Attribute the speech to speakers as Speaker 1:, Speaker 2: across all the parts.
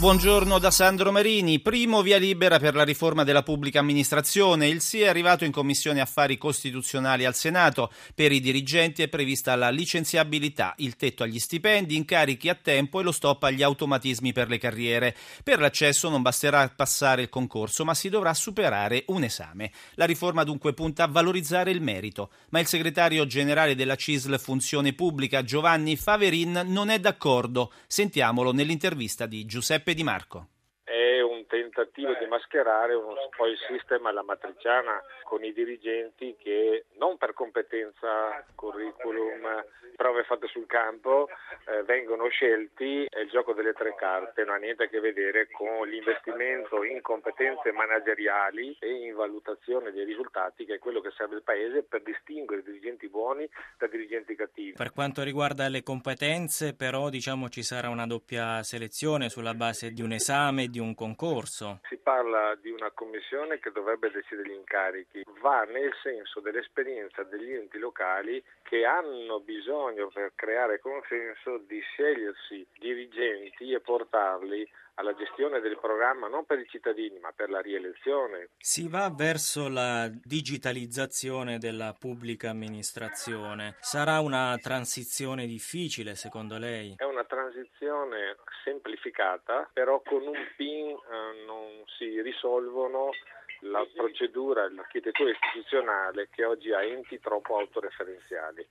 Speaker 1: Buongiorno da Sandro Marini. Primo via libera per la riforma della pubblica amministrazione. Il sì è arrivato in Commissione Affari Costituzionali al Senato. Per i dirigenti è prevista la licenziabilità, il tetto agli stipendi, incarichi a tempo e lo stop agli automatismi per le carriere. Per l'accesso non basterà passare il concorso, ma si dovrà superare un esame. La riforma dunque punta a valorizzare il merito. Ma il segretario generale della CISL Funzione Pubblica, Giovanni Faverin, non è d'accordo. Sentiamolo nell'intervista di Giuseppe Giuseppe Di Marco
Speaker 2: tentativo di mascherare un po' il sistema alla matriciana con i dirigenti che non per competenza, curriculum, prove fatte sul campo eh, vengono scelti, è il gioco delle tre carte, non ha niente a che vedere con l'investimento in competenze manageriali e in valutazione dei risultati che è quello che serve il Paese per distinguere dirigenti buoni da dirigenti cattivi.
Speaker 3: Per quanto riguarda le competenze però diciamo ci sarà una doppia selezione sulla base di un esame e di un concorso.
Speaker 2: Si parla di una commissione che dovrebbe decidere gli incarichi, va nel senso dell'esperienza degli enti locali che hanno bisogno per creare consenso di scegliersi dirigenti e portarli alla gestione del programma non per i cittadini ma per la rielezione.
Speaker 3: Si va verso la digitalizzazione della pubblica amministrazione. Sarà una transizione difficile secondo lei?
Speaker 2: È una transizione semplificata, però con un PIN eh, non si risolvono la procedura l'architettura istituzionale che oggi ha enti troppo autoreferenziali.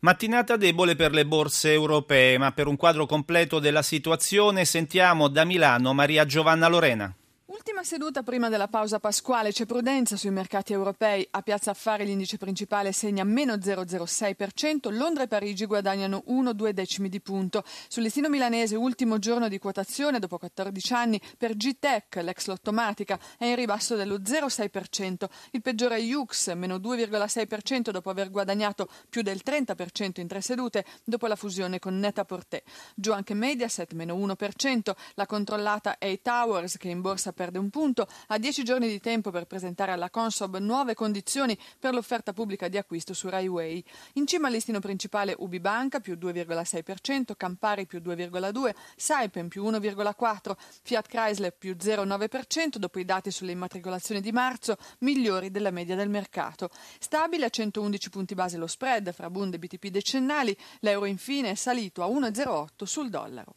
Speaker 1: Mattinata debole per le borse europee, ma per un quadro completo della situazione sentiamo da Milano Maria Giovanna Lorena.
Speaker 4: Ultima seduta prima della pausa pasquale, c'è prudenza sui mercati europei. A Piazza Affari l'indice principale segna meno 0,06%, Londra e Parigi guadagnano 1-2 decimi di punto. Sul listino milanese, ultimo giorno di quotazione dopo 14 anni, per G-Tech, l'ex lottomatica, è in ribasso dello 0,6%. Il peggiore è Jux, meno 2,6% dopo aver guadagnato più del 30% in tre sedute dopo la fusione con Net-a-Porter. Giù anche Mediaset, meno 1%, la controllata A Towers che in borsa perde un punto, ha dieci giorni di tempo per presentare alla Consob nuove condizioni per l'offerta pubblica di acquisto su Raiway. In cima al listino principale Ubibanca più 2,6%, Campari più 2,2%, Saipem più 1,4%, Fiat Chrysler più 0,9% dopo i dati sulle immatricolazioni di marzo migliori della media del mercato. Stabile a 111 punti base lo spread fra Bund e BTP decennali, l'euro infine è salito a 1,08 sul dollaro.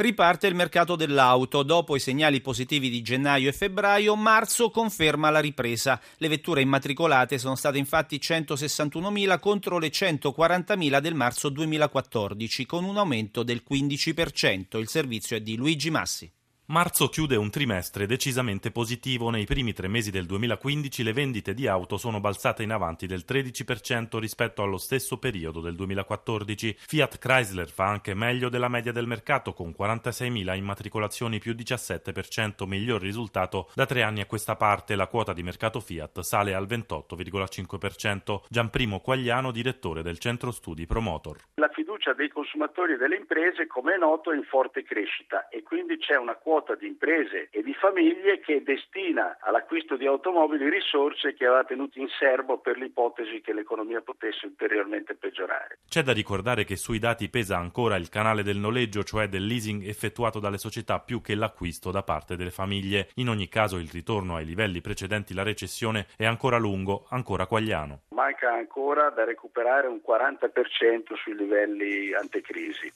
Speaker 1: Riparte il mercato dell'auto. Dopo i segnali positivi di gennaio e febbraio, marzo conferma la ripresa. Le vetture immatricolate sono state infatti 161.000 contro le 140.000 del marzo 2014, con un aumento del 15%. Il servizio è di Luigi Massi.
Speaker 5: Marzo chiude un trimestre decisamente positivo. Nei primi tre mesi del 2015 le vendite di auto sono balzate in avanti del 13% rispetto allo stesso periodo del 2014. Fiat Chrysler fa anche meglio della media del mercato con 46.000 immatricolazioni più 17%, miglior risultato da tre anni a questa parte. La quota di mercato Fiat sale al 28,5%. Gianprimo Quagliano, direttore del centro studi Promotor.
Speaker 6: La fiducia dei consumatori e delle imprese, come è noto, è in forte crescita e quindi c'è una quota quota di imprese e di famiglie che destina all'acquisto di automobili risorse che aveva tenuto in serbo per l'ipotesi che l'economia potesse ulteriormente peggiorare.
Speaker 5: C'è da ricordare che sui dati pesa ancora il canale del noleggio, cioè del leasing effettuato dalle società più che l'acquisto da parte delle famiglie. In ogni caso il ritorno ai livelli precedenti la recessione è ancora lungo, ancora quagliano.
Speaker 6: Manca ancora da recuperare un 40% sui livelli antecrisi.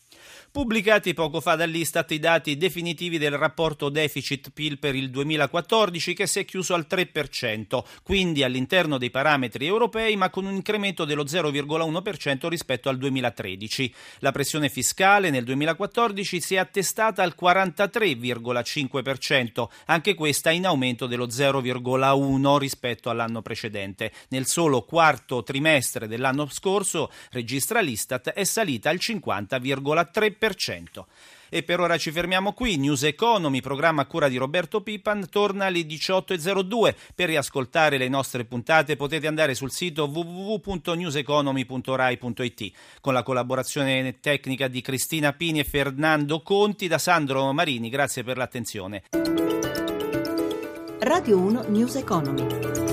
Speaker 1: Pubblicati poco fa dall'Istat i dati definitivi del rapporto deficit-PIL per il 2014 che si è chiuso al 3%, quindi all'interno dei parametri europei ma con un incremento dello 0,1% rispetto al 2013. La pressione fiscale nel 2014 si è attestata al 43,5%, anche questa in aumento dello 0,1% rispetto all'anno precedente. Nel solo quarto trimestre dell'anno scorso, registra l'Istat, è salita al 50,3%. 3%. E per ora ci fermiamo qui. News Economy, programma a cura di Roberto Pipan, torna alle 18.02. Per riascoltare le nostre puntate potete andare sul sito www.newseconomy.rai.it con la collaborazione tecnica di Cristina Pini e Fernando Conti da Sandro Marini. Grazie per l'attenzione.
Speaker 7: Radio 1 News Economy.